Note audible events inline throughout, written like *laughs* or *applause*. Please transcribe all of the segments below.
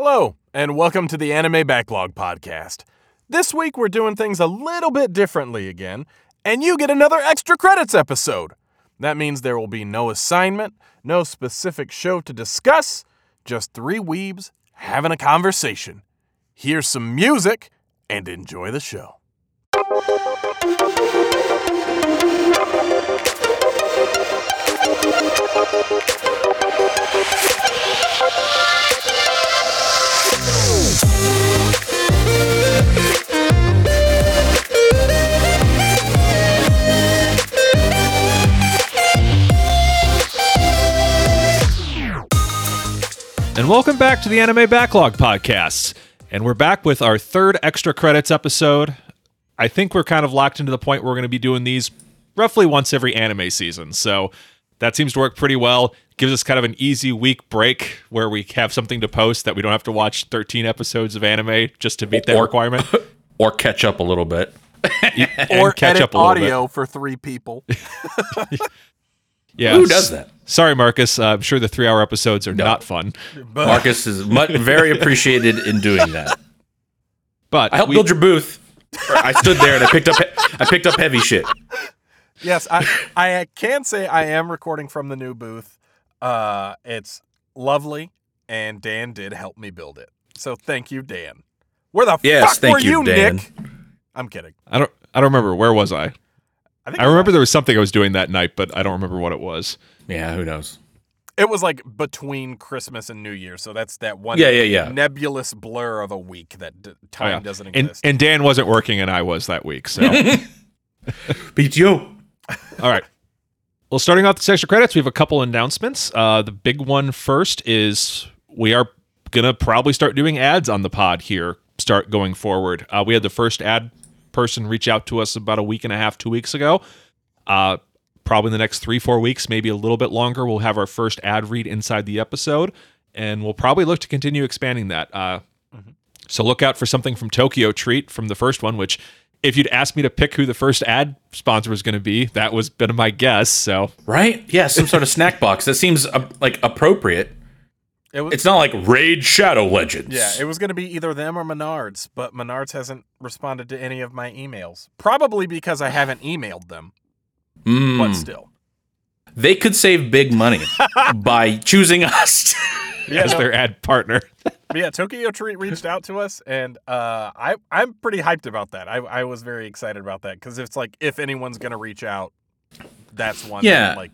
Hello, and welcome to the Anime Backlog Podcast. This week we're doing things a little bit differently again, and you get another extra credits episode. That means there will be no assignment, no specific show to discuss, just three weebs having a conversation. Here's some music and enjoy the show. And welcome back to the Anime Backlog Podcast. And we're back with our third extra credits episode. I think we're kind of locked into the point where we're going to be doing these roughly once every anime season. So that seems to work pretty well. Gives us kind of an easy week break where we have something to post that we don't have to watch 13 episodes of anime just to meet that Or- requirement. *laughs* or catch up a little bit. *laughs* Or catch edit up a little audio for three people. *laughs* bit. Yeah. Who does that? Sorry, Marcus. Uh, I'm sure the three hour episodes are not fun. But. *laughs* Marcus is much, very appreciated in doing that. But I helped we- build your booth. I stood there and I picked up I picked up heavy shit. yes, I, I can say I am recording from the new booth. Uh, it's lovely, and Dan did help me build it. So thank you, Dan. Where the Yes, fuck thank were you, you, Dan. Nick? I'm kidding. I don't I don't remember. Where was I? I think I remember there was something I was doing that night, but I don't remember what it was. Yeah, who knows? it was like between Christmas and New Year, so that's that one Yeah, yeah, yeah. nebulous blur of a week that d- Oh, time yeah. doesn't And exist. and Dan wasn't working, and I was that week. So *laughs* all BTO. right. Well, starting off the extra credits, we have a couple announcements. Uh, the big one first is we are gonna probably start doing ads on the pod here. Start going forward. Uh, we had the first ad person reach out to us about a week and a half, two weeks ago. Uh, probably in the next three, four weeks, maybe a little bit longer, we'll have our first ad read inside the episode, and we'll probably look to continue expanding that. Uh, So look out for something from Tokyo Treat from the first one, which if you'd asked me to pick who the first ad sponsor was going to be, that was been my guess. So Right? Yeah, some sort of *laughs* snack box. That seems uh, like appropriate. It was It's not like Raid Shadow Legends. yeah, it was going to be either them or Menards, but Menards hasn't responded to any of my emails. Probably because I haven't emailed them, Mm. but still. They could save big money *laughs* by choosing us. *laughs* Yeah, as no, their ad partner. but yeah, Tokyo Treat reached out to us, and uh, I I'm pretty hyped about that. I I was very excited about that because it's like if anyone's going to reach out, that's one. that, Yeah. like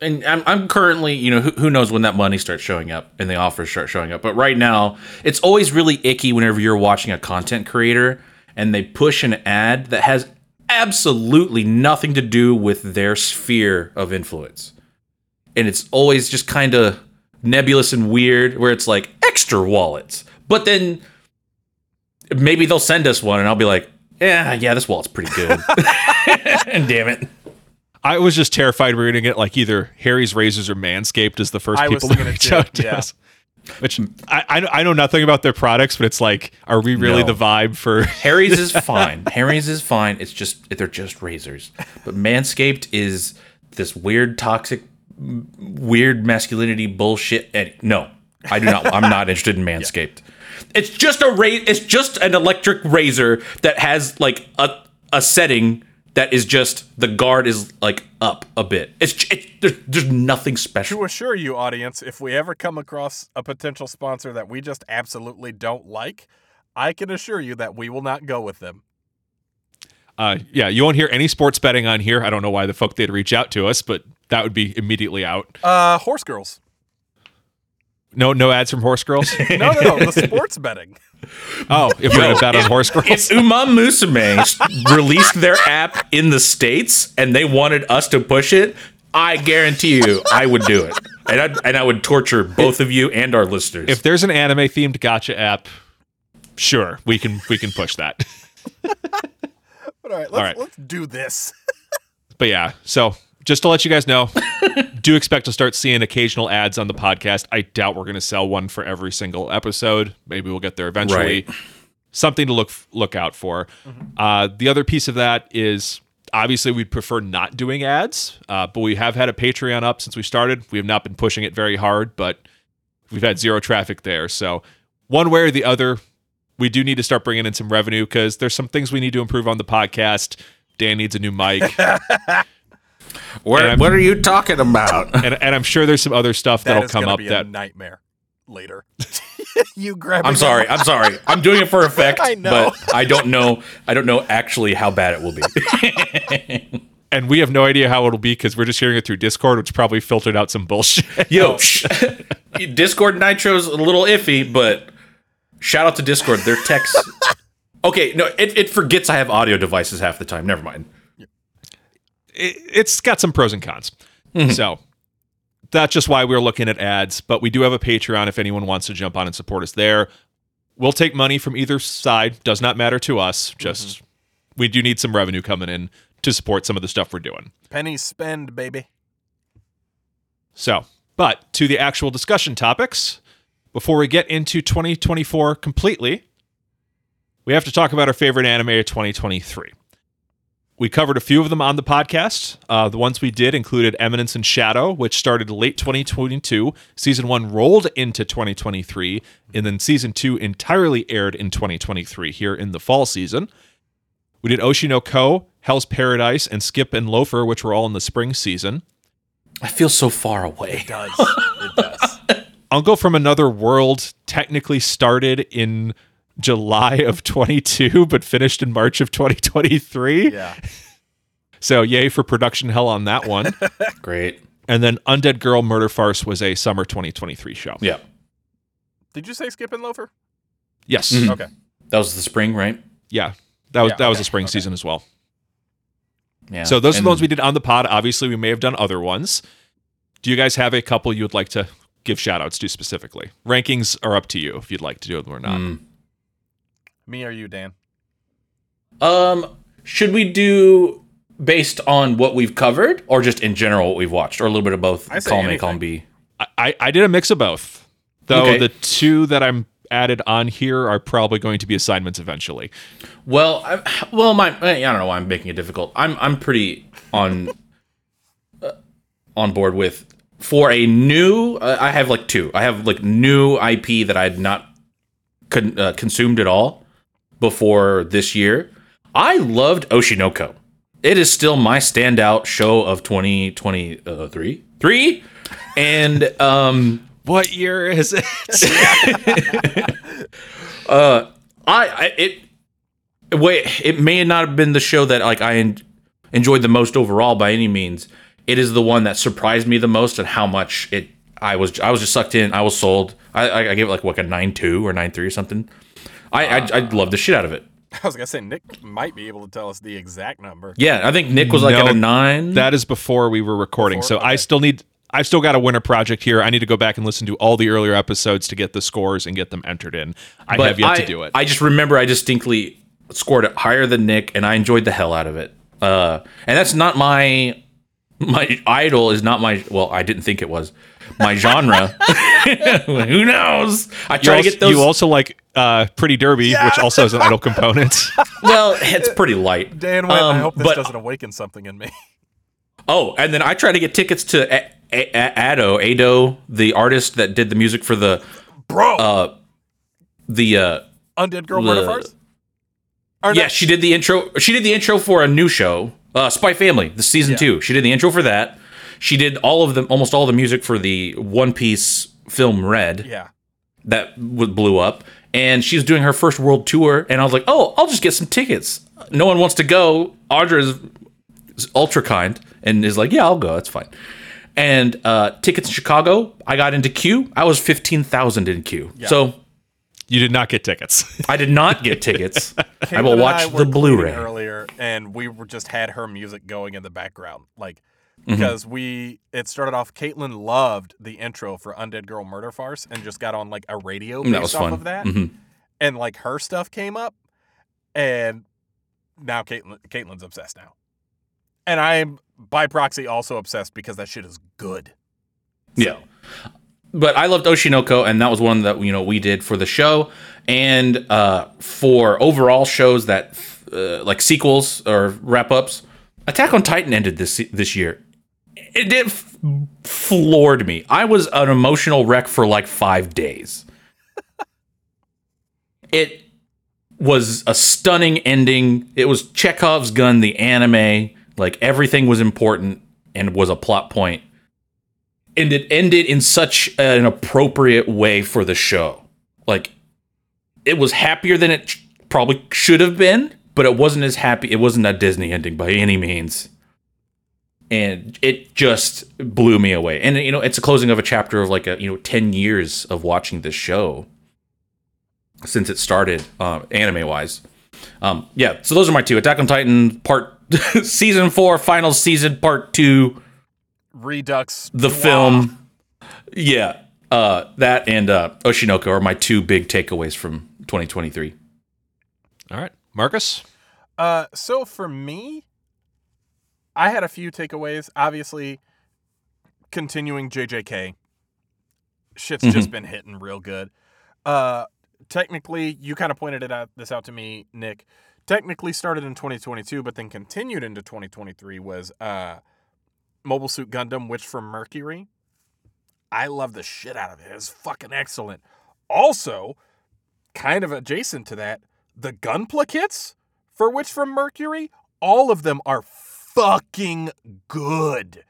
and I'm, I'm currently, you know, who, who knows when that money starts showing up and the offers start showing up. But right now, it's always really icky whenever you're watching a content creator and they push an ad that has absolutely nothing to do with their sphere of influence. And it's always just kind of nebulous and weird where it's like extra wallets. But then maybe they'll send us one and I'll be like, yeah, yeah, this wallet's pretty good. *laughs* *laughs* and damn it. I was just terrified we were going to get like either Harry's Razors or Manscaped as the first I people to thinking it reach out to yeah. us. Which I, I I know nothing about their products, but it's like, are we really No. the vibe for? *laughs* Harry's is fine. Harry's is fine. It's just they're just razors. But Manscaped is this weird toxic weird masculinity bullshit. And no, I do not I'm not interested in *laughs* Manscaped. It's just a ra- it's just an electric razor that has like a a setting that is just the guard is like up a bit. It's, it's there's, there's nothing special. to assure you, audience, if we ever come across a potential sponsor that we just absolutely don't like, I can assure you that we will not go with them. Uh, yeah, you won't hear any sports betting on here. I don't know why the fuck they'd reach out to us, but that would be immediately out. Uh, horse girls. No, no ads from horse girls. *laughs* No, no, no, the sports betting. *laughs* oh, if we're gonna bet on horse girls, If Uma Musume released their app in the states and they wanted us to push it, I guarantee you, I would do it, and I and I would torture both of you and our listeners. if there's an anime themed gacha app, sure we can we can push that. *laughs* All right, let's, All right. let's do this. but yeah, so just to let you guys know, *laughs* do expect to start seeing occasional ads on the podcast. I doubt we're going to sell one for every single episode. Maybe we'll get there eventually. Right. Something to look look out for. Uh, the other piece of that is obviously we'd prefer not doing ads, uh, but we have had a Patreon up since we started. We have not been pushing it very hard, but we've had zero traffic there. So one way or the other, we do need to start bringing in some revenue because there's some things we need to improve on the podcast. Dan needs a new mic, *laughs* Where, what are you talking about? *laughs* and, and I'm sure there's some other stuff That that'll is come up be that a nightmare later. *laughs* *laughs* you grab. I'm sorry. I'm sorry. I'm doing it for effect, I know. but I don't know. I don't know actually how bad it will be. and we have no idea how it'll be because we're just hearing it through Discord, which probably filtered out some bullshit. Yo, sh- Discord Nitro's a little iffy, but shout out to Discord. Their text. Okay, no, it, it forgets I have audio devices half the time. Never mind. It, it's got some pros and cons. Mm-hmm. So that's just why we're looking at ads. But we do have a Patreon if anyone wants to jump on and support us there. We'll take money from either side. Does not matter to us. Mm-hmm. Just we do need some revenue coming in to support some of the stuff we're doing. pennies spend, baby. So, but to the actual discussion topics, before we get into 2024 completely, we have to talk about our favorite anime of 2023. We covered a few of them on the podcast. Uh, the ones we did included Eminence and Shadow, which started late 2022. Season one rolled into 2023, and then season two entirely aired in 2023 here in the fall season. We did Oshi no Ko, Hell's Paradise, and Skip and Loafer, which were all in the spring season. I feel so far away. It does. it does. *laughs* Uncle from Another World technically started in July of 22, but finished in March of 2023. Yeah. *laughs* So, yay for production hell on that one. *laughs* Great. and then Undead Girl Murder Farce was a summer 2023 show. Yeah, Did you say Skip and Loafer? Yes. Mhm. Okay. that was the spring, right? Yeah. That was Yeah, that was okay, a spring okay. season as well. Yeah. So those are the ones we did on the pod. Obviously, we may have done other ones. Do you guys have a couple you would like to give shout outs to specifically? Rankings are up to you if you'd like to do them or not. Mm. Me or you, Dan? Um, should we do based on what we've covered, or just in general what we've watched, or a little bit of both? I say column A, anything. column B. I- I, I did a mix of both. Though Okay. the two that I'm added on here are probably going to be assignments eventually. Well, I, well, my I don't know why I'm making it difficult. I'm I'm pretty on *laughs* uh, on board with for a new. Uh, I have like two. I have like new IP that I had not con- uh, consumed at all before this year. I loved Oshi no Ko. It is still my standout show of 2023. Three, and um, What year is it? *laughs* I, I it wait it may not have been the show that like I en- enjoyed the most overall by any means. It is the one that surprised me the most and how much it I was I was just sucked in. I was sold. I I, I gave it like what a nine two or nine three or something. I I, I loved the shit out of it. *laughs* I was gonna say Nick might be able to tell us the exact number. Yeah, I think Nick was like No, at a nine. that is before we were recording. Before? So I still need I've still got a winter project here. I need to go back and listen to all the earlier episodes to get the scores and get them entered in. I but have yet I, to do it. I just remember I distinctly scored it higher than Nick, and I enjoyed the hell out of it. Uh, and that's not my my idol is not my well, I didn't think it was my genre. *laughs* Who knows? I try also, to get those. you also like uh, Pretty Derby, which also has an idle component. *laughs* well, it's pretty light. Dan went. I Um, hope this but- doesn't awaken something in me. Oh, and then I try to get tickets to A- A- A- Ado, Ado, the artist that did the music for the Bro, uh the uh Undead Girl Murder the- Farce? Or no, Yeah, she did the intro. She did the intro for a new show, uh, Spy Family, the season Yeah. two. She did the intro for that. She did all of the almost all the music for the One Piece film Red Yeah. that w- blew up, and she's doing her first world tour. And I was like, oh, I'll just get some tickets. No one wants to go. Audra is, is ultra kind and is like, yeah, I'll go. That's fine. And uh, tickets in Chicago, I got into queue. I was fifteen thousand in queue. So you did not get tickets. I did not get tickets. *laughs* I will watch the tweeting Blu-ray. earlier, and we were just had her music going in the background, like Mm-hmm. because we it started off. Caitlin loved the intro for Undead Girl Murder Farce, and just got on like a radio based That was off fun. of that, Mhm. and like her stuff came up, and now Caitlin Caitlin's obsessed now, and I'm by proxy also obsessed because that shit is good. Yeah. But I loved Oshi no Ko, and that was one that you know we did for the show, and uh, for overall shows that uh, like sequels or wrap ups. Attack on Titan ended this this year, it, it floored me. I was an emotional wreck for like five days. *laughs* it was a stunning ending. It was Chekhov's gun, the anime. Like everything was important and was a plot point. And it ended in such an appropriate way for the show. Like it was happier than it probably should have been, but it wasn't as happy. It wasn't a Disney ending by any means. And it just blew me away. And you know, it's a closing of a chapter of like a you know ten years of watching this show since it started, uh, anime wise. Um, yeah, so those are my two: Attack on Titan part *laughs* season four, final season part two, Redux. the Blah. film. Yeah, uh, that and uh, Oshi no Ko are my two big takeaways from 2023. All right, Marcus. Uh, so for me, I had a few takeaways. Obviously, continuing JJK. Shit's just been hitting real good. Uh, technically, you kind of pointed it out this out to me, Nick. Technically started in 2022, but then continued into 2023 was uh, Mobile Suit Gundam, Witch from Mercury. I love the shit out of it. It's fucking excellent. Also, kind of adjacent to that, the Gunpla kits for Witch from Mercury, all of them are fucking good.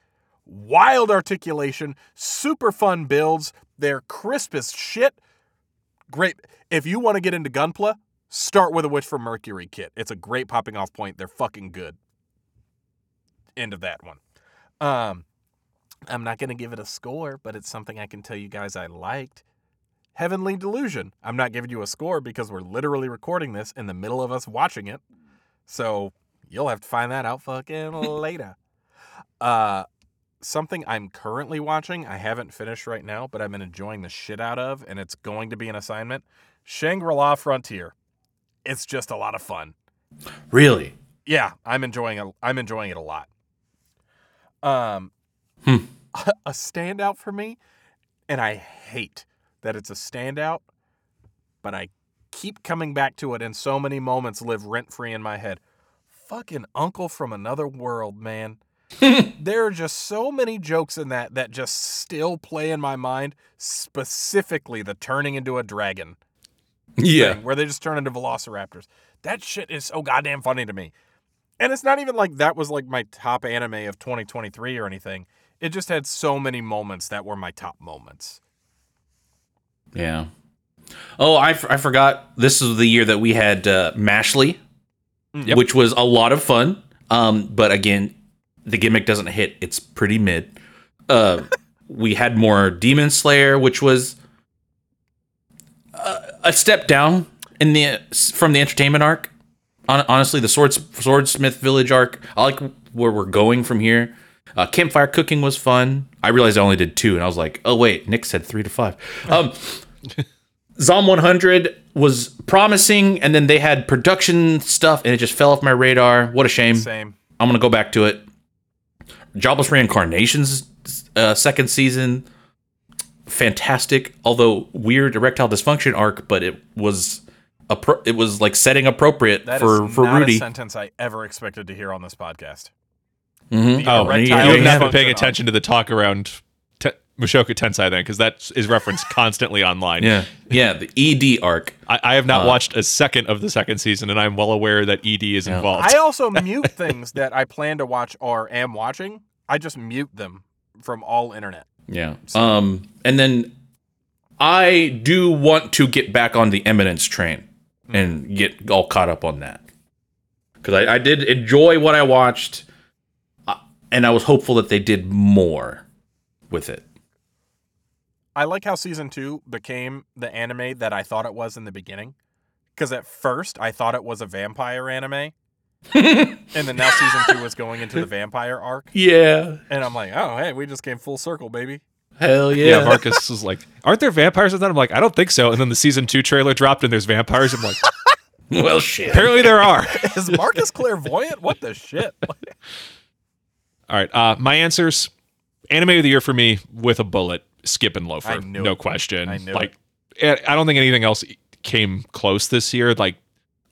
Wild articulation, super fun builds. They're crisp as shit. Great. If you want to get into Gunpla, start with a Witch from Mercury kit. It's a great popping off point. They're fucking good. End of that one. Um, I'm not going to give it a score, but it's something I can tell you guys I liked. Heavenly Delusion. I'm not giving you a score because we're literally recording this in the middle of us watching it. So you'll have to find that out fucking later. Uh something I'm currently watching, I haven't finished right now, but I've been enjoying the shit out of, and it's going to be an assignment. Shangri-La Frontier. It's just a lot of fun. Really? Yeah, I'm enjoying it. I'm enjoying it a lot. Um, Hmm. a standout for me, and I hate that it's a standout, but I keep coming back to it, and so many moments live rent free in my head. Fucking Uncle from Another World, man. *laughs* there are just so many jokes in that that just still play in my mind. Specifically, the turning into a dragon Yeah. thing, where they just turn into velociraptors. That shit is so goddamn funny to me. And it's not even like that was like my top anime of 2023 or anything. It just had so many moments that were my top moments. Yeah. Oh, I, f- I forgot. This is the year that we had uh, Mashley, Yep. which was a lot of fun. Um, but again, the gimmick doesn't hit. It's pretty mid. Uh, *laughs* we had more Demon Slayer, which was uh, a step down in the from the entertainment arc. Hon- honestly, the swords swordsmith village arc. I like where we're going from here. Uh, campfire cooking was fun. I realized I only did two, and I was like, "Oh wait, Nick said three to five. Um, *laughs* Zom 100 was promising, and then they had production stuff, and it just fell off my radar. What a shame. Same. I'm gonna go back to it. Jobless Reincarnations uh, second season, fantastic. Although weird erectile dysfunction arc, but it was appro- it was like setting appropriate That is for for not Rudy. a sentence I ever expected to hear on this podcast. Mm-hmm. The Oh, you, you, you have not been paying arc. attention to the talk around te- Mushoku Tensei then, because that is referenced *laughs* constantly online. Yeah, yeah, the ED arc. I, I have not Uh, watched a second of the second season, and I'm well aware that ED is involved. I also *laughs* mute things that I plan to watch or am watching. I just mute them from all internet. Yeah. Um, and then I do want to get back on the Eminence train and get all caught up on that because I, I did enjoy what I watched, uh, and I was hopeful that they did more with it. I like how season two became the anime that I thought it was in the beginning. Because at first I thought it was a vampire anime. *laughs* and then now season two is going into the vampire arc. Yeah. And I'm like, oh, hey, we just came full circle, baby. Hell yeah. yeah. Marcus was like, "Aren't there vampires in that?" I'm like, "I don't think so." And then the season two trailer dropped, and there's vampires. I'm like, *laughs* well, shit. "Apparently there are." *laughs* Is Marcus clairvoyant? What the shit? All right, uh, my answers: anime of the year for me with a bullet, Skip and Loafer, no it. question. I like, I I don't think anything else came close this year. Like,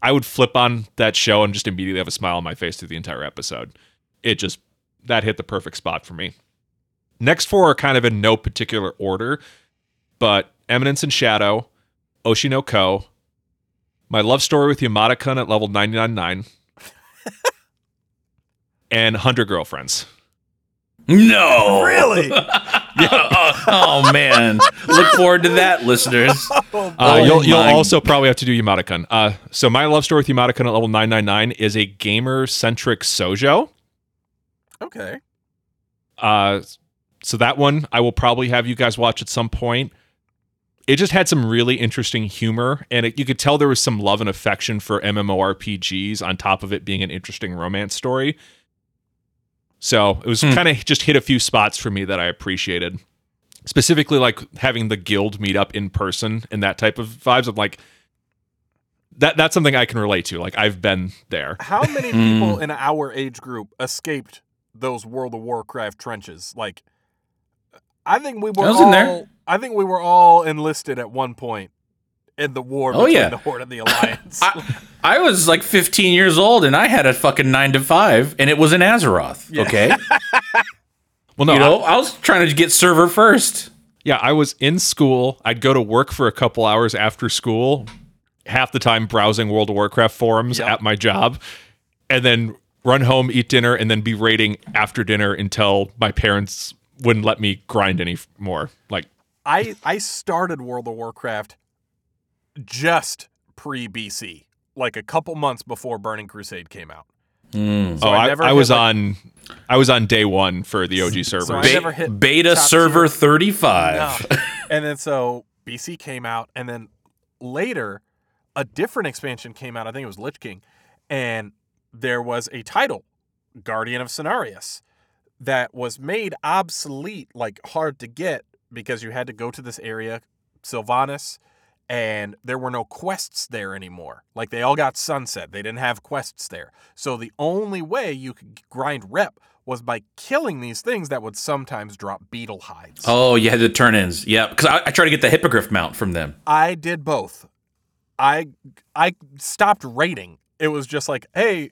I would flip on that show and just immediately have a smile on my face through the entire episode. It just that hit the perfect spot for me. next four are kind of in no particular order, but Eminence and Shadow, Oshi no My Love Story with Yamada Kun at level 999, *laughs* and 100 Girlfriends. No, Really? *laughs* oh, oh, man, look forward to that, listeners. *laughs* Uh, Oh you'll you'll also probably have to do Yamada Kun. Uh, so My Love Story with Yamada Kun at level 999 is a gamer centric shojo. okay. Uh, so that one I will probably have you guys watch at some point. It just had some really interesting humor, and it, you could tell there was some love and affection for MMORPGs on top of it being an interesting romance story. So it was Hmm. kind of just hit a few spots for me that I appreciated, specifically like having the guild meet up in person and that type of vibes. I'm like, that that's something I can relate to. Like I've been there. How many Hmm. people in our age group escaped those World of Warcraft trenches? Like, I think we were I was all. in there. I think we were all enlisted at one point in the war Oh, between yeah. the Horde and the Alliance. *laughs* I, I was like 15 years old and I had a fucking nine to five, and it was in Azeroth. Yeah. Okay, *laughs* Well, no, you I- know, I was trying to get server first. Yeah, I was in school. I'd go to work for a couple hours after school, half the time browsing World of Warcraft forums Yep. at my job, and then run home, eat dinner, and then be raiding after dinner until my parents wouldn't let me grind anymore. Like, I I started World of Warcraft just pre BC, like a couple months before Burning Crusade came out. Mm. So oh, I I, never I hit, was like- on, I was on day one for the OG *laughs* servers. I Be- never hit beta server 35. No. and then so BC came out, and then later a different expansion came out. I think it was Lich King, and there was a title, Guardian of Cenarius, that was made obsolete, like hard to get because you had to go to this area, Silithus, and there were no quests there anymore. Like they all got sunset. They didn't have quests there. So the only way you could grind rep was by killing these things that would sometimes drop beetle hides. Oh, you had the turn ins. Yeah, because I, I tried to get the hippogriff mount from them. I did both. I I stopped raiding. It was just like, hey,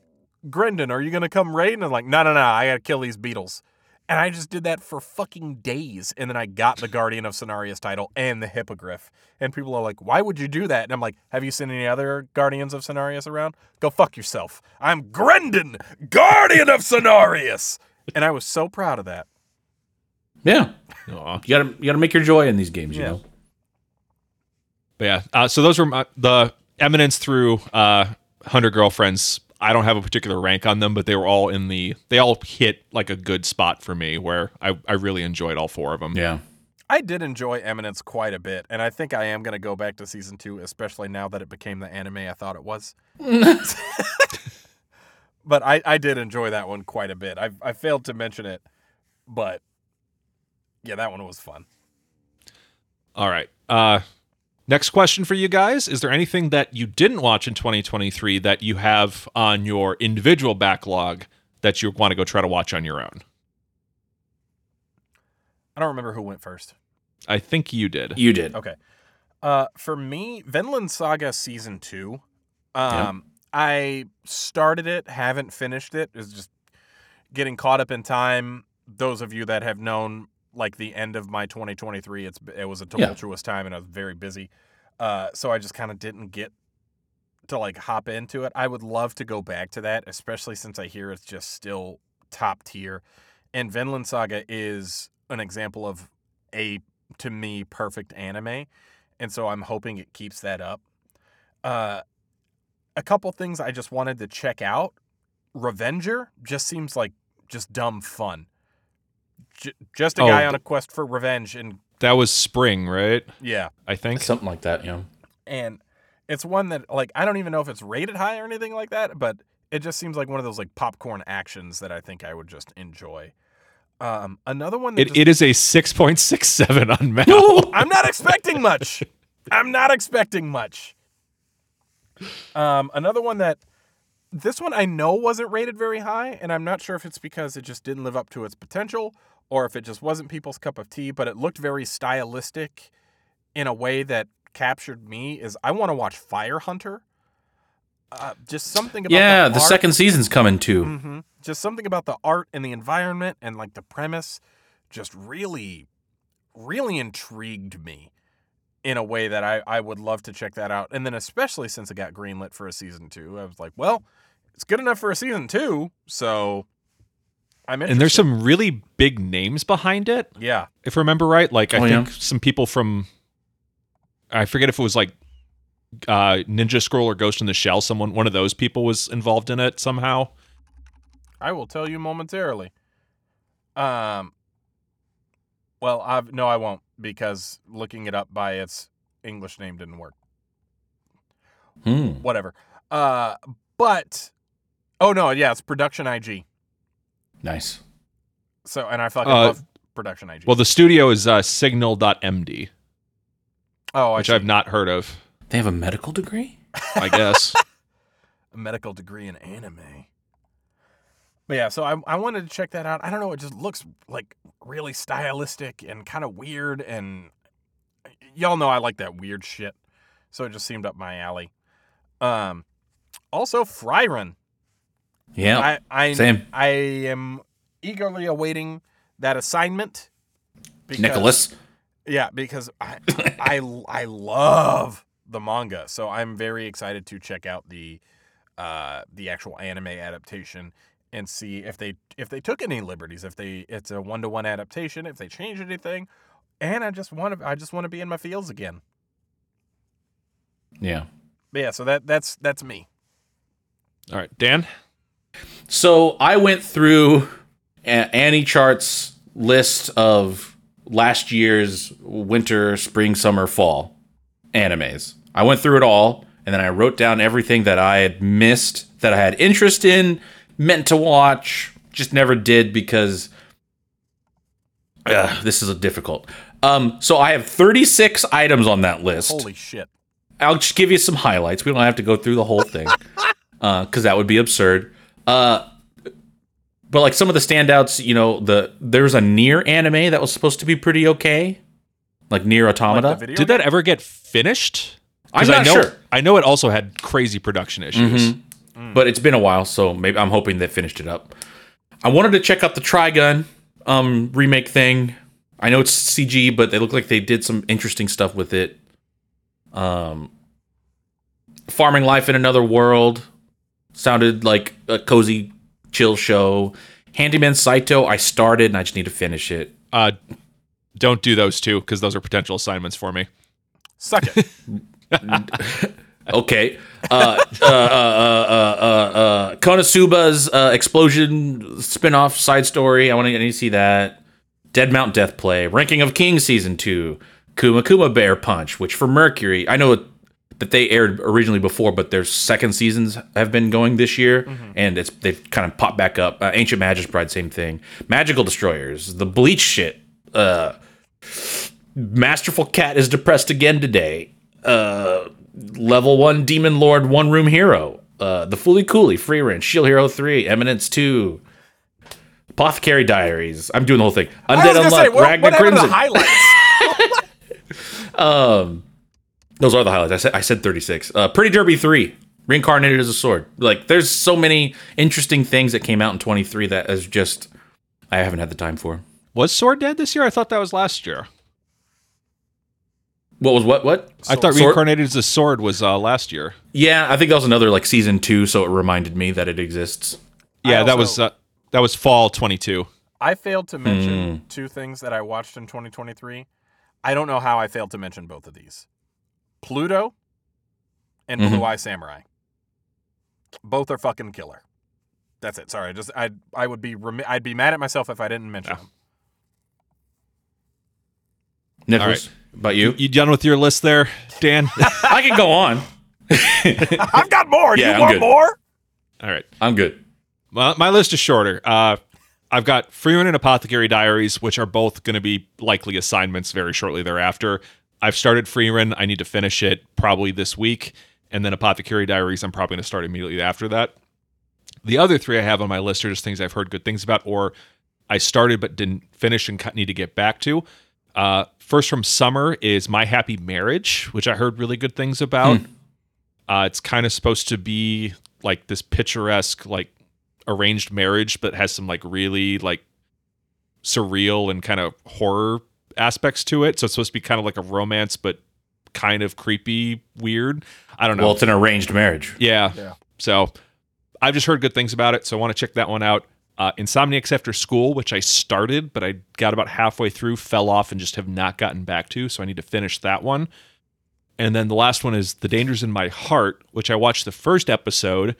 Grendon, are you gonna come raid? And I'm like, no, no, no, I gotta kill these beetles. And I just did that for fucking days. And then I got the Guardian of Cenarius title and the Hippogriff. And people are like, why would you do that? And I'm like, have you seen any other Guardians of Cenarius around? Go fuck yourself. I'm Grendon, Guardian of Cenarius. And I was so proud of that. Yeah, Aw. you gotta you gotta make your joy in these games. You Yeah. know. But yeah, uh, so those were my, the Eminence through uh, Hundred Girlfriends. I don't have a particular rank on them, but they were all in the. They all hit like a good spot for me where I, I really enjoyed all four of them. Yeah. I did enjoy Eminence quite a bit, and I think I am going to go back to season two, especially now that it became the anime I thought it was. *laughs* but I, I did enjoy that one quite a bit. I, I failed to mention it, but yeah, that one was fun. All right. Uh, next question for you guys: Is there anything that you didn't watch in 2023 that you have on your individual backlog that you want to go try to watch on your own? I don't remember who went first. I think you did. You did. Okay. Uh, for me, Vinland Saga season two. Yeah. Um, I started it, haven't finished it. It's just getting caught up in time. Those of you that have known like the end of my 2023, it's it was a Yeah. tumultuous time and I was very busy. Uh, so I just kind of didn't get to like hop into it. I would love to go back to that, especially since I hear it's just still top tier. And Vinland Saga is an example of a to me perfect anime and so i'm hoping it keeps that up uh a couple things i just wanted to check out revenger just seems like just dumb fun J- just a Oh, guy th- on a quest for revenge and That was spring, right? yeah I think. Something like that. yeah and it's one that like i don't even know if it's rated high or anything like that but it just seems like one of those like popcorn actions that i think i would just enjoy um another one that It, just- it is a 6.67 on Mal. *laughs* I'm not expecting much. I'm not expecting much. Um, another one that this one I know wasn't rated very high, and I'm not sure if it's because it just didn't live up to its potential or if it just wasn't people's cup of tea, but it looked very stylistic in a way that captured me. Is I want to watch Fire Hunter. Uh, just something about Yeah, the, the second season's coming too. hmm Just something about the art and the environment and like the premise just really, really intrigued me in a way that I, I would love to check that out. And then, especially since it got greenlit for a season two, I was like, well, it's good enough for a season two. So I'm interested. And there's some really big names behind it, Yeah. if I remember right. Like I Oh, yeah? think some people from I forget if it was like uh, Ninja Scroll or Ghost in the Shell. Someone, one of those people was involved in it somehow. I will tell you momentarily. Um. Well, I've no, I won't because looking it up by its English name didn't work. Hmm. Whatever. Uh, but oh no, yeah, it's Production IG. Nice. So, and I fucking Uh, love Production IG. Well, the studio is uh, Signal.md, oh, I which see. I've not heard of. They have a medical degree? I guess. *laughs* a medical degree in anime. But yeah, so I I wanted to check that out. I don't know, it just looks like really stylistic and kind of weird and y'all know I like that weird shit. So it just seemed up my alley. Um also Frieren. Yeah. I I same. I am eagerly awaiting that assignment. because- Nicholas. Yeah, because I I I love the manga, so I'm very excited to check out the uh the actual anime adaptation and see if they if they took any liberties, if they it's a one to one adaptation, if they changed anything, and I just want to I just want to be in my fields again. Yeah. But yeah, so that that's that's me. All right, Dan. So I went through AniChart's list of last year's winter, spring, summer, fall animes. I went through it all, and then I wrote down everything that I had missed, that I had interest in, meant to watch, just never did because uh, this is a difficult. Um, so I have 36 items on that list. Holy shit. I'll just give you some highlights. We don't have to go through the whole thing *laughs* because that would be absurd. Uh, but like some of the standouts, you know, the there's a NieR anime that was supposed to be pretty okay, like NieR Automata. the video Did that ever get finished? I'm I not know, sure. Mm-hmm. I know it also had crazy production issues. But it's been a while, so maybe I'm hoping they finished it up. I wanted to check out the Trigun um, remake thing. I know it's CG, but they look like they did some interesting stuff with it. Um, Farming Life in Another World sounded like a cozy, chill show. Handyman Saito, I started and I just need to finish it. Uh, don't do those two because those are potential assignments for me. Suck it. *laughs* *laughs* Okay. Uh, uh, uh, uh, uh, uh, Konosuba's uh, explosion spin-off side story. I want to I need to see that. Dead Mount Death Play. Ranking of Kings season two. Kuma Kuma Bear Punch, which for Mercury, I know it, that they aired originally before, but their second seasons have been going this year, and it's they've kind of popped back up. Uh, Ancient Magus Bride, same thing. Magical Destroyers, the Bleach shit. Uh, Masterful Cat is depressed again today. Uh, level one Demon Lord One Room Hero. Uh, the Fooly Cooley Free Range Shield Hero Three Eminence Two. Apothecary Diaries. I'm doing the whole thing. Undead was gonna say, what, Ragnar what happened the Crimson. highlights? *laughs* Um, those are the highlights. I said I said 36. Uh, Pretty Derby 3, reincarnated as a sword. Like there's so many interesting things that came out in 23 that is just I haven't had the time for. Was Sword dead this year? I thought that was last year. What was what what? I thought Sword- Reincarnated as a Sword was uh, last year. Yeah, I think that was another like season 2 so it reminded me that it exists. Yeah, that was uh, that was fall 22. I failed to mention Hmm. two things that I watched in 2023. I don't know how I failed to mention both of these. Pluto and Mhm. Blue Eye Samurai. Both are fucking killer. That's it. Sorry, I just I I would be remi- I'd be mad at myself if I didn't mention Yeah. them. Nicholas, about you? You done with your list there, Dan? *laughs* I can go on. *laughs* I've got more. Yeah, you I'm want good. more? All right. I'm good. Well, my list is shorter. Uh, I've got Frieren and Apothecary Diaries, which are both going to be likely assignments very shortly thereafter. I've started Frieren. I need to finish it probably this week. And then Apothecary Diaries, I'm probably going to start immediately after that. The other three I have on my list are just things I've heard good things about, or I started but didn't finish and need to get back to. Uh, first from summer is My Happy Marriage, which I heard really good things about. Uh, it's kind of supposed to be like this picturesque, like arranged marriage, but has some like really like surreal and kind of horror aspects to it. So it's supposed to be kind of like a romance, but kind of creepy, weird. I don't know. Well, it's an arranged marriage. Yeah. Yeah. So I've just heard good things about it, so I want to check that one out. Uh, Insomniacs After School, which I started, but I got about halfway through, fell off, and just have not gotten back to. So I need to finish that one. And then the last one is The Dangers in My Heart, which I watched the first episode.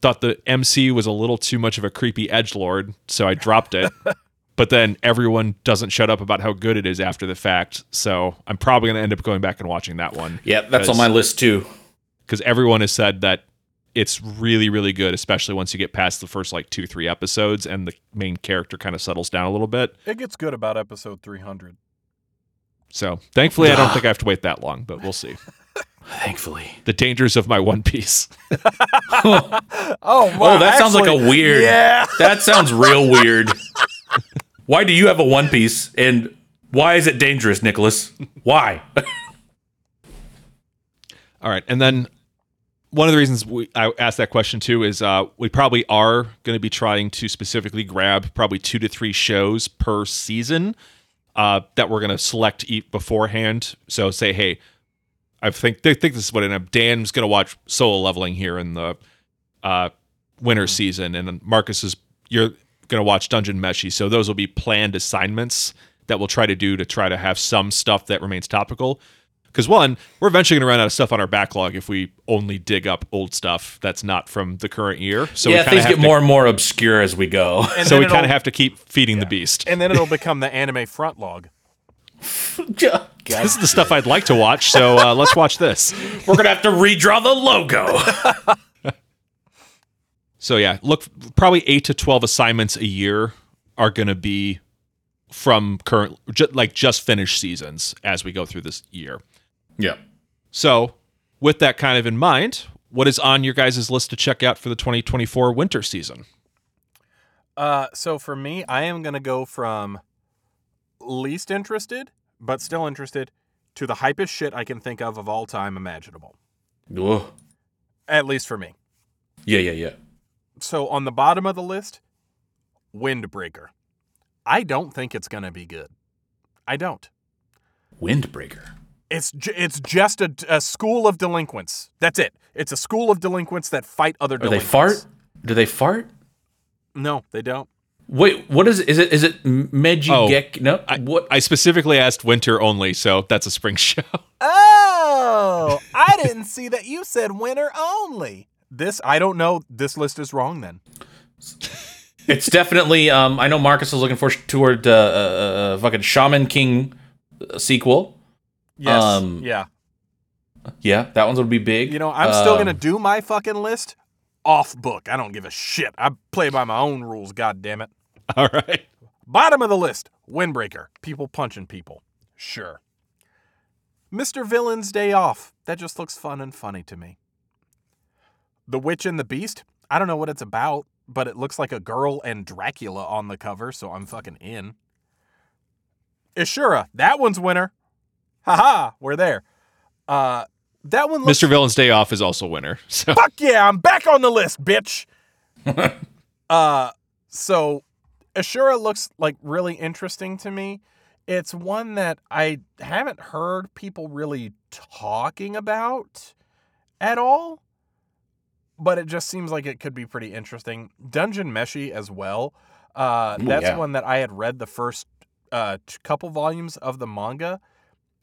Thought the MC was a little too much of a creepy edge lord, so I dropped it. *laughs* but then everyone doesn't shut up about how good it is after the fact, so I'm probably going to end up going back and watching that one Yeah, that's on my list too. because everyone has said that it's really really good especially once you get past the first like two three episodes and the main character kind of settles down a little bit It gets good about episode 300. so thankfully i don't think i have to wait that long but we'll see *laughs* Thankfully. the dangers of my one piece *laughs* Oh, my! Oh, that sounds like a weird. Yeah. That sounds real *laughs* weird. Why do you have a one piece and why is it dangerous, Nicholas? Why? all right and then one of the reasons we, I asked that question too is uh, we probably are going to be trying to specifically grab probably two to three shows per season uh, that we're going to select eat beforehand. So say, hey, I think they think this is what it is. Dan's going to watch Solo Leveling here in the uh, winter season, and then Marcus is you're going to watch Dungeon Meshi. So those will be planned assignments that we'll try to do to try to have some stuff that remains topical. Because one, we're eventually going to run out of stuff on our backlog if we only dig up old stuff that's not from the current year. So yeah, we things have get to- more and more obscure as we go. And So we kind of have to keep feeding the beast. And then it'll become the anime front log. *laughs* This is the stuff I'd like to watch. So uh, let's watch this. We're gonna have to redraw the logo. *laughs* So yeah, look, probably eight to twelve assignments a year are going to be from current, ju- like just finished seasons as we go through this year. Yeah. So, with that kind of in mind, what is on your guys' list to check out for the 2024 winter season? Uh, so for me, I am going to go from least interested, but still interested, to the hypest shit I can think of of all time imaginable. Ugh. At least for me. Yeah, yeah, yeah. So on the bottom of the list, Windbreaker. I don't think it's going to be good. I don't. Windbreaker. It's ju- it's just a, a school of delinquents. That's it. It's a school of delinquents that fight other Do they fart? Do they fart? No, they don't. Wait, what is is it? Is it Meji Oh, Gek? No, I, what? I specifically asked winter only, so that's a spring *laughs* show. Oh, I didn't see that you said winter only. This I don't know. This list is wrong then. *laughs* It's definitely. Um, I know Marcus is looking for toward uh, uh, uh, fucking Shaman King uh, sequel. Yes. Um, yeah. Yeah, that one's gonna be big. You know, I'm still Um, gonna do my fucking list off book. I don't give a shit. I play by my own rules. God damn it. *laughs* All right. Bottom of the list, Windbreaker. People punching people. Sure. Mr. Villain's Day Off. That just looks fun and funny to me. The Witch and the Beast. I don't know what it's about, but it looks like a girl and Dracula on the cover, so I'm fucking in. Ishura. That one's winner. Haha, we're there. Uh, that one looks Mr. Villain's Day Off is also winter. *laughs* So Fuck yeah, I'm back on the list, bitch. *laughs* uh so Ishura looks like really interesting to me. It's one that I haven't heard people really talking about at all, but it just seems like it could be pretty interesting. Dungeon Meshi as well. Uh, Ooh, that's yeah. one that I had read the first uh, couple volumes of the manga,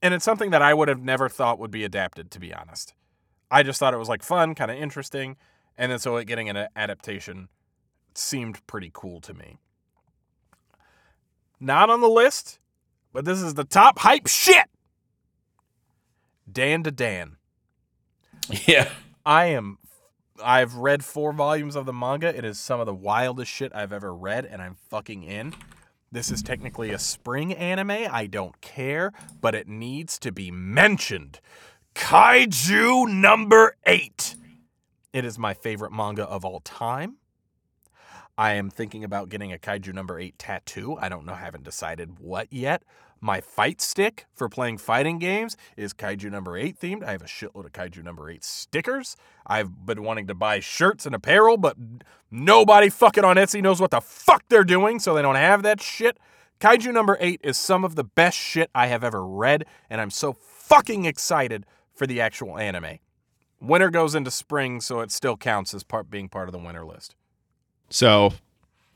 and it's something that I would have never thought would be adapted, to be honest. I just thought it was like fun, kind of interesting, and then so it getting an adaptation seemed pretty cool to me. Not on the list, but this is the top hype shit. Dandadan. *laughs* Yeah. I am I've read 4 volumes of the manga. It is some of the wildest shit I've ever read and I'm fucking in. This is technically a spring anime. I don't care, but it needs to be mentioned. Kaiju number 8. It is my favorite manga of all time. I am thinking about getting a Kaiju number 8 tattoo. I don't know, haven't decided what yet. My fight stick for playing fighting games is Kaiju number 8 themed. I have a shitload of Kaiju number 8 stickers. I've been wanting to buy shirts and apparel, but nobody fucking on Etsy knows what the fuck they're doing, so they don't have that shit. Kaiju number 8 is some of the best shit I have ever read, and I'm so fucking excited for the actual anime. Winter goes into spring, so it still counts as part being part of the winter list. So,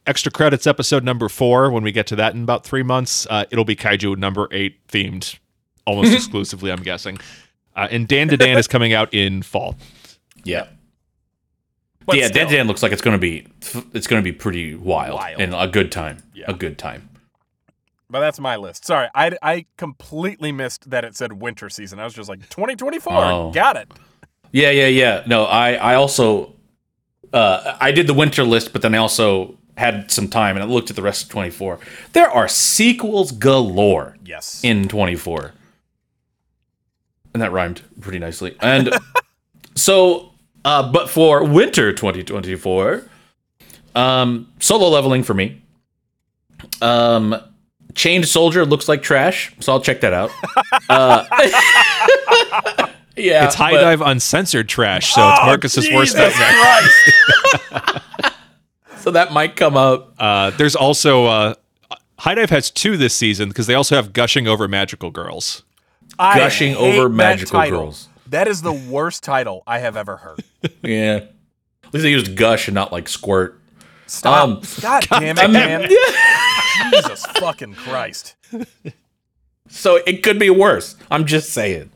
extra credits episode number four. When we get to that in about three months, uh, it'll be Kaiju number eight themed, almost *laughs* exclusively. I'm guessing. Uh, and Dandadan is coming out in fall. Yeah. But yeah, still. Dan Dan looks like it's gonna be it's gonna be pretty wild, Wild. and a good time. Yeah. A good time. But that's my list. Sorry, I, I completely missed that it said winter season. I was just like 2024. Oh. Got it. Yeah, yeah, yeah. No, I I also uh I did the winter list, but then I also had some time and I looked at the rest of 24. There are sequels galore Yes. in 24. And that rhymed pretty nicely. And *laughs* so uh but for winter 2024, um solo leveling for me. Um Chained Soldier looks like trash, so I'll check that out. *laughs* uh, yeah, It's high but- dive uncensored trash, so it's Oh, Marcus's worst Jesus nightmare. *laughs* Christ. so that might come up. Uh, there's also uh, HIDIVE has two this season because they also have Gushing Over Magical Girls. I Gushing over magical title. girls. That is the worst title I have ever heard. *laughs* Yeah, at least they used gush and not like squirt. Stop. Um, God damn it, I'm- man. *laughs* Jesus fucking Christ. So it could be worse. I'm just saying.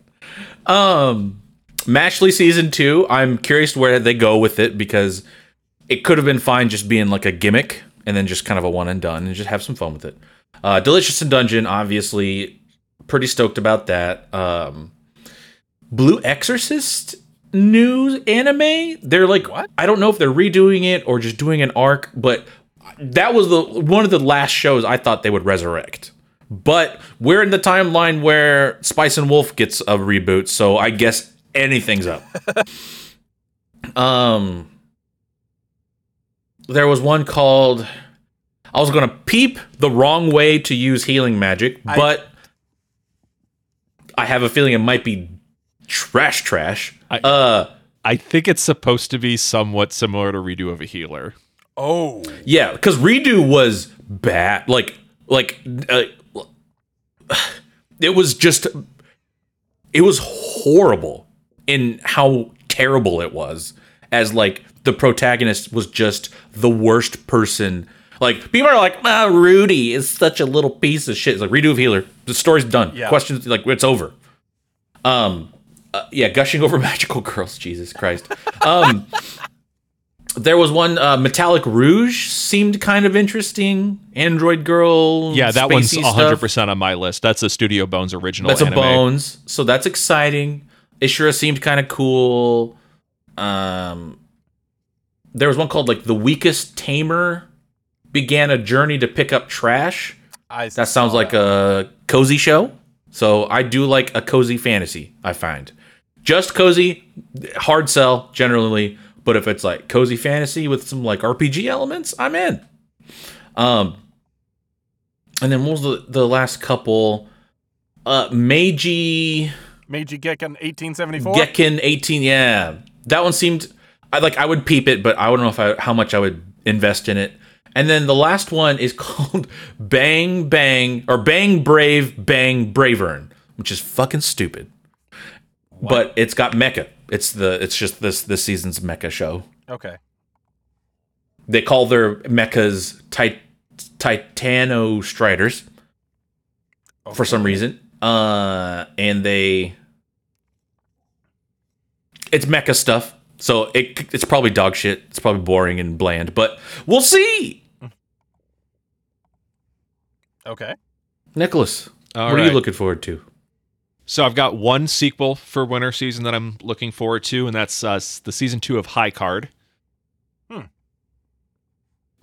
Um, Mashle season two. I'm curious where they go with it because it could have been fine just being like a gimmick and then just kind of a one and done and just have some fun with it. Uh, Delicious in Dungeon, obviously, pretty stoked about that. Um, Blue Exorcist new anime. They're like, What? I don't know if they're redoing it or just doing an arc, but that was the one of the last shows I thought they would resurrect. But we're in the timeline where Spice and Wolf gets a reboot, so I guess anything's up. *laughs* um there was one called I was going to peep the wrong way to use healing magic, I- but I have a feeling it might be trash trash. I- uh I think it's supposed to be somewhat similar to Redo of a Healer. Oh. Yeah, because redo was bad. Like, like uh, it was just, it was horrible in how terrible it was. As like the protagonist was just the worst person. Like people are like, ah, Rudy is such a little piece of shit. It's like redo of healer. The story's done. Yeah. Questions like it's over. Um, uh, yeah, gushing *laughs* over magical girls. Jesus Christ. Um. There was one uh, Metallic Rouge seemed kind of interesting. Android Girl. Yeah, that one's spacey 100% on my list. That's a Studio Bones original That's anime. a Bones, so that's exciting. Ishura seemed kind of cool. Um, there was one called like the weakest tamer began a journey to pick up trash. I That sounds like a cozy show. So I do like a cozy fantasy. I find just cozy, hard sell generally. But if it's like cozy fantasy with some like RPG elements, I'm in. Um, and then what was the the last couple? Uh, Meiji Meiji Gekken 1874. Gekken 18. Yeah, that one seemed. I like. I would peep it, but I don't know if I how much I would invest in it. And then the last one is *laughs* called Bang Bang or Bang Brave Bang Bravern, which is fucking stupid. But it's got mecha. It's the it's just this this season's mecha show. Okay. They call their mechas tit- Titano Striders for some reason. Uh, and they it's mecha stuff, so it it's probably dog shit. It's probably boring and bland, but we'll see. Okay. Nicholas, All what are you looking forward to? So I've got one sequel for winter season that I'm looking forward to, and that's uh, the season two of High Card, Hmm.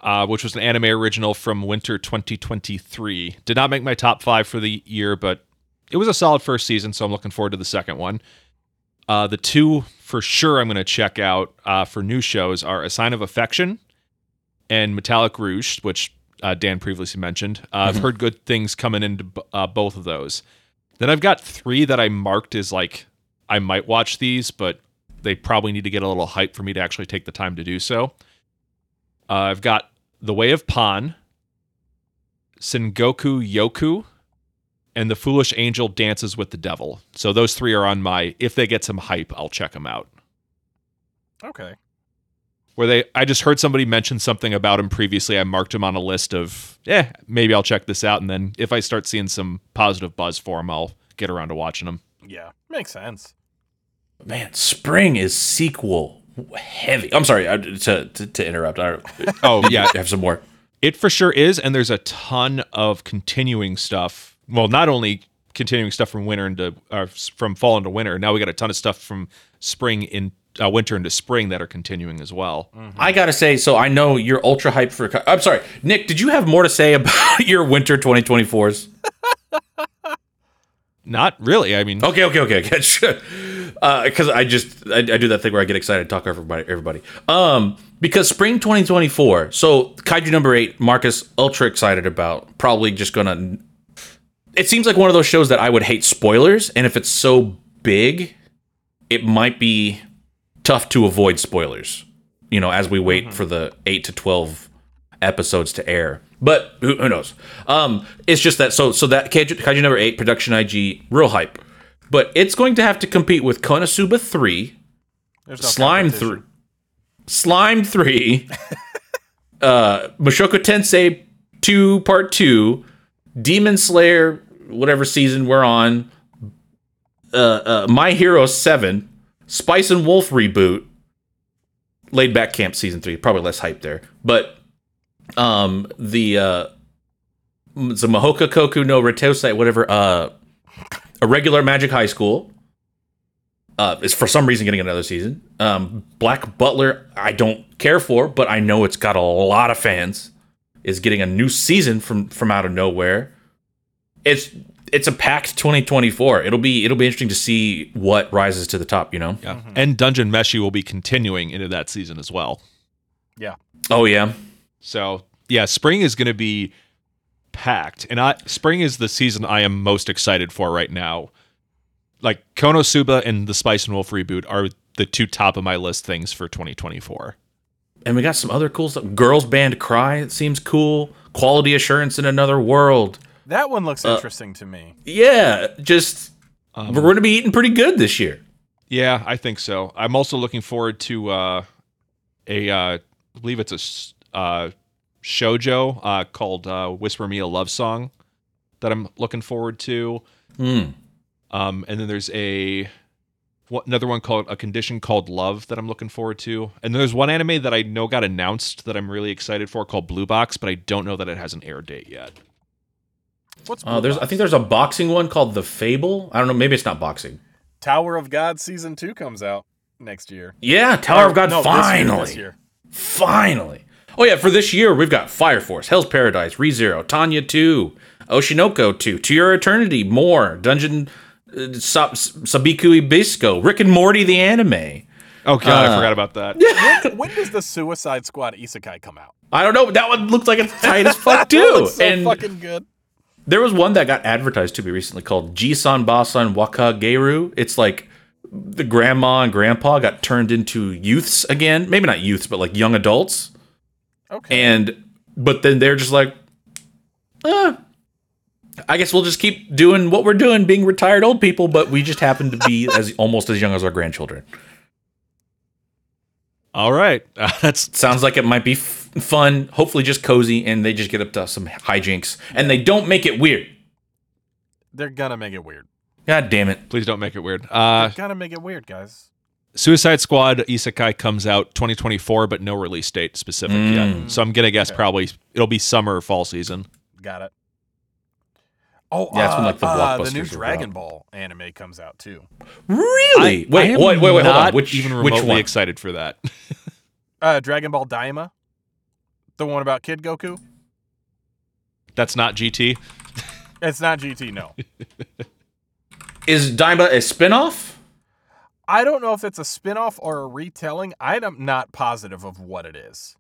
uh, which was an anime original from winter 2023. Did not make my top five for the year, but it was a solid first season, so I'm looking forward to the second one. Uh, the two for sure I'm going to check out uh, for new shows are A Sign of Affection and Metallic Rouge, which uh, Dan previously mentioned. Uh, I've heard good things coming into uh, both of those. Then I've got three that I marked as like I might watch these, but they probably need to get a little hype for me to actually take the time to do so. Uh, I've got The Way of Pan, Sengoku Youko, and The Foolish Angel Dances with the Devil. So those three are on my. If they get some hype, I'll check them out Okay. where they I just heard somebody mention something about him previously. I marked him on a list of yeah, maybe I'll check this out, and then if I start seeing some positive buzz for him, I'll get around to watching him. Yeah. Makes sense. Man, spring is sequel heavy. I'm sorry to to, to interrupt. I Oh *laughs* yeah, have some more. it for sure is, and there's a ton of continuing stuff. Well, not only continuing stuff from winter into uh, from fall into winter. Now we got a ton of stuff from spring in uh, winter into spring that are continuing as well. I gotta say, so I know you're ultra hyped for. I'm sorry, Nick. Did you have more to say *laughs* about your winter 2024s? Not really. I mean, Okay, okay, okay. *laughs* Because I just I, I do that thing where I get excited, talk to everybody, everybody. Um, because spring 2024. So Kaiju number eight, Marcus ultra excited about. Probably just gonna. It seems like one of those shows that I would hate spoilers, and if it's so big, it might be tough to avoid spoilers. You know, as we wait for the eight to twelve episodes to air. But who, who knows? Um, it's just that so so that Kaiju, Kaiju number eight production IG real hype, but it's going to have to compete with Konosuba three, no Slime three, Slime three, *laughs* uh, Mushoku Tensei two part two, Demon Slayer whatever season we're on, uh, uh, My Hero seven, Spice and Wolf reboot, Laid Back Camp season three. Probably less hype there, but um the uh the Mahouka Koukou no Rettousei, whatever, uh a regular Magic High School. Uh, is for some reason getting another season. Um, Black Butler, I don't care for, but I know it's got a lot of fans. Is getting a new season from from out of nowhere. It's it's a packed 2024. It'll be it'll be interesting to see what rises to the top. You know. yeah. Mm-hmm. And Dungeon Meshi will be continuing into that season as well. Yeah. Oh yeah. So yeah, spring is going to be packed, and I spring is the season I am most excited for right now. Like Konosuba and the Spice and Wolf reboot are the two top of my list things for 2024. And we got some other cool stuff. Girls Band Cry, it seems cool. Quality Assurance in Another World. That one looks Uh, interesting to me. Yeah, just we're going to be eating pretty good this year. Yeah, I think so. I'm also looking forward to uh, a, uh, I believe it's a uh, shojo uh, called uh, "Whisper Me a Love Song" that I'm looking forward to. Hmm. Um, and then there's a what, another one called a condition called Love that I'm looking forward to. And there's one anime that I know got announced that I'm really excited for called Blue Box, but I don't know that it has an air date yet. What's Uh, there's, I think there's a boxing one called The Fable. I don't know. Maybe it's not boxing. Tower of God season two comes out next year. Yeah, Tower of God. No, this year, finally, this year. finally. Oh yeah, for this year we've got Fire Force, Hell's Paradise, ReZero, Tanya Two, Oshi no Ko Two, To Your Eternity, more Dungeon, uh, Sab- Sabikui Bisco, Rick and Morty the anime. Oh god, Uh, I forgot about that. when does the Suicide Squad Isekai come out? I don't know. but That one looks like it's tight as fuck *laughs* That too. looks so and fucking good. there was one that got advertised to me recently called Jiisan Baasan Wakagaeru. It's like the grandma and grandpa got turned into youths again. Maybe not youths, but like young adults. Okay. And but then they're just like, uh, I guess we'll just keep doing what we're doing, being retired old people, but we just happen to be *laughs* as almost as young as our grandchildren. All right, uh, *laughs* that's Sounds like it might be f- fun, hopefully just cozy, and they just get up to some hijinks, and they don't make it weird. They're gonna make it weird. God damn it! please don't make it weird. Uh, They're gonna make it weird, guys. Suicide Squad Isekai comes out 2024, but no release date specific yet. So I'm gonna guess probably it'll be summer or fall season. Got it. Oh, Yeah, it's when, like, the uh, the new Dragon. Ball anime comes out too. Really? I wait, am wait, wait, wait, hold on. Which even which remotely one? excited for that? *laughs* Uh, Dragon Ball Daima, the one about Kid Goku. That's not GT. It's not GT, no. *laughs* Is Daima a spinoff? I don't know if it's a spin-off or a retelling. I'm not positive of what it is.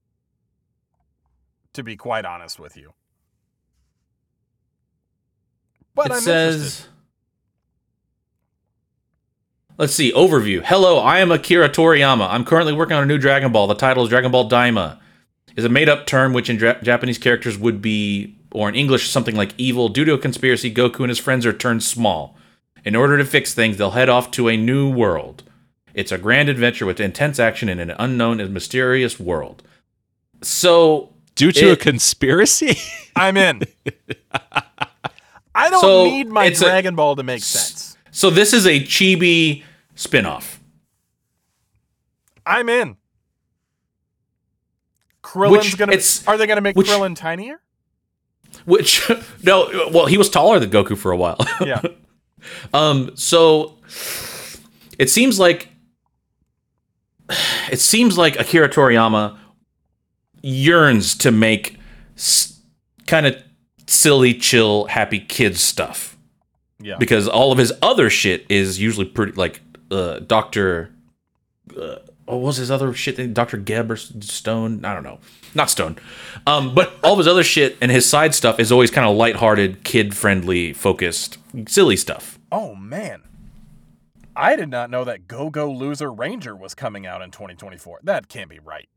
to be quite honest with you. But it I'm says. interested. Let's see. Overview. Hello, I am Akira Toriyama. I'm currently working on a new Dragon Ball. The title is Dragon Ball Daima. Is a made-up term which in dra- Japanese characters would be, or in English, something like evil. Due to a conspiracy, Goku and his friends are turned small. In order to fix things, they'll head off to a new world. It's a grand adventure with intense action in an unknown and mysterious world. So Due to a conspiracy? *laughs* I'm in. *laughs* I don't So, need my it's a- Dragon Ball to make sense. So this is a chibi spin-off. I'm in. Krillin's Which gonna. are they gonna make which- Krillin tinier? Which *laughs* no, well, he was taller than Goku for a while. *laughs* Yeah. um, so it seems like *sighs* it seems like Akira Toriyama yearns to make s- kind of silly, chill, happy kids stuff Yeah. because all of his other shit is usually pretty like uh, Doctor. Uh, what was his other shit? Doctor Geb or Stone? I don't know. Not Stone. Um, but all of his other shit and his side stuff is always kind of lighthearted, kid-friendly, focused, silly stuff. Oh man. I did not know that Go Go Loser Ranger was coming out in 2024. That can't be right.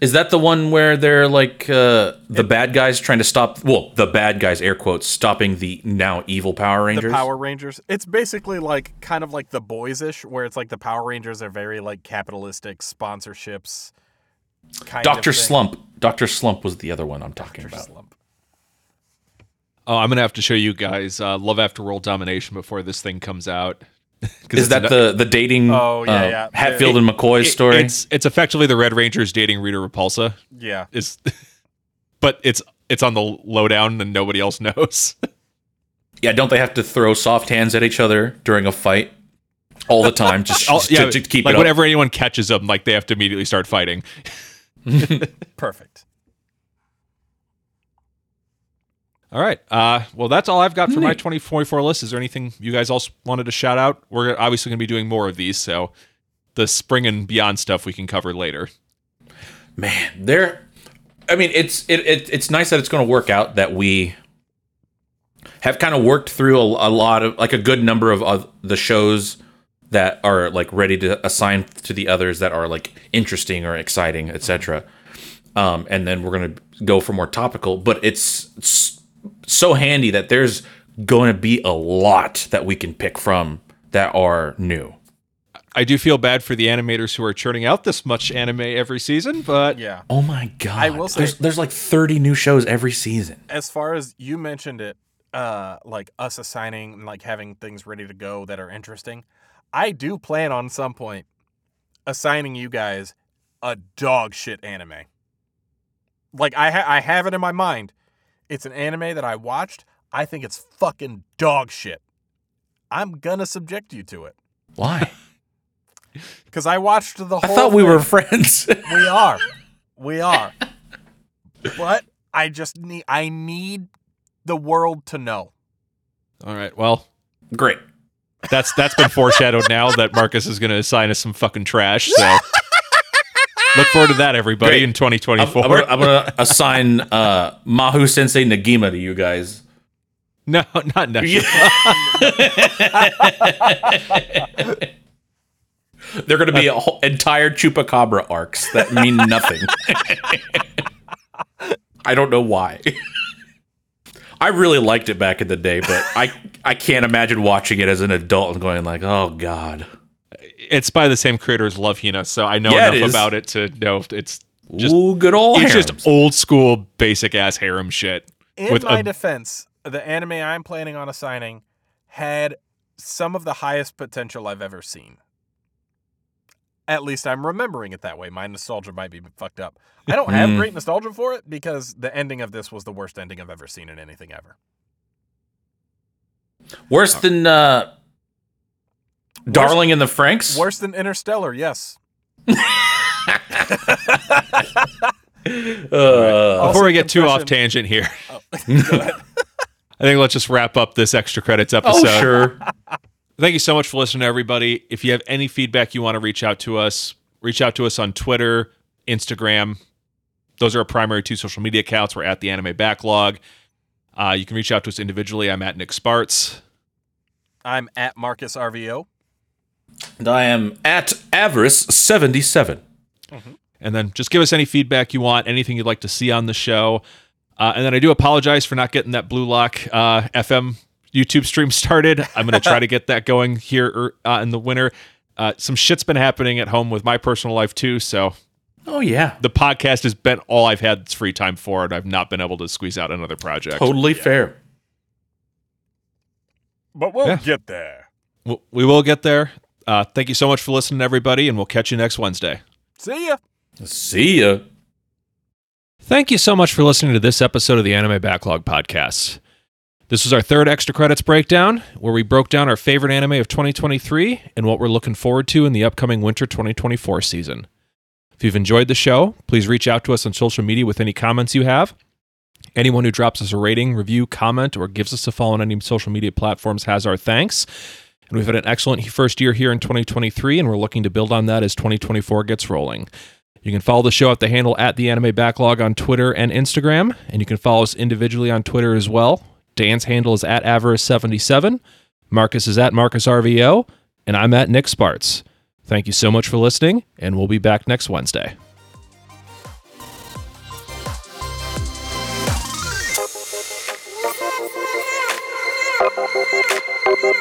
Is that the one where they're like uh, the bad guys trying to stop? Well, the bad guys, air quotes, stopping the now evil Power Rangers. The Power Rangers. It's basically like kind of like the boys ish, where it's like the Power Rangers are very like capitalistic sponsorships. Kind Doctor of thing. Slump. Doctor Slump was the other one I'm talking Dr. about. Slump. Oh, I'm gonna have to show you guys uh, Love After World Domination before this thing comes out. *laughs* 'Cause Is that an- the the dating? Oh, yeah, uh, yeah. Hatfield and McCoy's it- story. It's it's effectively the Red Rangers dating Rita Repulsa. Yeah. Is, *laughs* but it's it's on the lowdown and nobody else *laughs* knows. yeah, don't they have to throw soft hands at each other during a fight all the time, just, just yeah, to, to keep like it up? whenever anyone catches them, like they have to immediately start fighting. Perfect. All right. Uh, well, that's all I've got for my Neat. 2024 list. Is there anything you guys else wanted to shout out? We're obviously going to be doing more of these, so the spring and beyond stuff we can cover later. man there i mean it's it, it it's nice that it's going to work out that we have kind of worked through a, a lot of like a good number of uh, the shows that are like ready to assign to the others that are like interesting or exciting etc um and then we're going to go for more topical but it's, it's so handy that there's going to be a lot that we can pick from that are new I do feel bad for the animators who are churning out this much anime every season, but Yeah. oh my god I will say- there's, there's like 30 new shows every season As far as you mentioned it, uh, like us assigning and like having things ready to go that are interesting, I do plan on some point assigning you guys a dog shit anime. Like I ha- I have it in my mind. It's an anime that I watched. I think it's fucking dog shit. I'm gonna subject you to it why *laughs* because I watched the whole. I thought we thing. were friends. *laughs* We are. We are. *laughs* but I just need I need the world to know. all right. Well, Great. that's that's been foreshadowed now that Marcus is going to assign us some fucking trash. So look forward to that, everybody, Great. in I'm, 2024. I'm gonna, I'm gonna *laughs* assign uh, Mahou Sensei Negima to you guys. no, not necessarily. *laughs* They're gonna be a whole entire chupacabra arcs that mean nothing. I don't know why. I really liked it back in the day, but I I can't imagine watching it as an adult and going like, oh god. It's by the same creator as Love Hina, so I know Yeah, enough is. about it to know it's just Ooh, good old it's harems. just old school basic ass harem shit. In With my a- defense, the anime I'm planning on assigning had some of the highest potential I've ever seen. At least I'm remembering it that way. My nostalgia might be fucked up. I don't have Hmm. great nostalgia for it because the ending of this was the worst ending I've ever seen in anything ever. Worse than uh, Darling in the Franxx. Worse than Interstellar, yes. *laughs* Uh, Before we get too off tangent here, Oh. *laughs* I think let's just wrap up this extra credits episode. oh sure. Thank you so much for listening, everybody. If you have any feedback you want to reach out to us, reach out to us on Twitter, Instagram, Those are our primary two social media accounts. We're at the Anime Backlog. Uh, you can reach out to us individually. I'm at Nick Spartz. I'm at Marcus RVO. And I am at Avarice77. And then just give us any feedback you want, anything you'd like to see on the show. Uh, and then I do apologize for not getting that Blue Lock uh, FM YouTube stream *laughs* started. I'm going to try to get that going here er, uh, in the winter. Uh, some shit's been happening at home with my personal life too, so Oh, yeah. the podcast has been all I've had free time for, and I've not been able to squeeze out another project. Totally fair. But we'll Yeah. get there. We will get there. Uh, thank you so much for listening, everybody, and we'll catch you next Wednesday. See ya. See ya. Thank you so much for listening to this episode of the Anime Backlog Podcast. This was our third extra credits breakdown, where we broke down our favorite anime of 2023 and what we're looking forward to in the upcoming winter 2024 season. If you've enjoyed the show, please reach out to us on social media with any comments you have. Anyone who drops us a rating, review, comment, or gives us a follow on any social media platforms has our thanks. And we've had an excellent first year here in 2023, and we're looking to build on that as 2024 gets rolling. You can follow the show at the handle at the Anime Backlog on Twitter and Instagram, and you can follow us individually on Twitter as well. Dan's handle is at Avarice77, Marcus is at MarcusRVO, and I'm at Nick Spartz. Thank you so much for listening, and we'll be back next Wednesday. Thank you. What's up,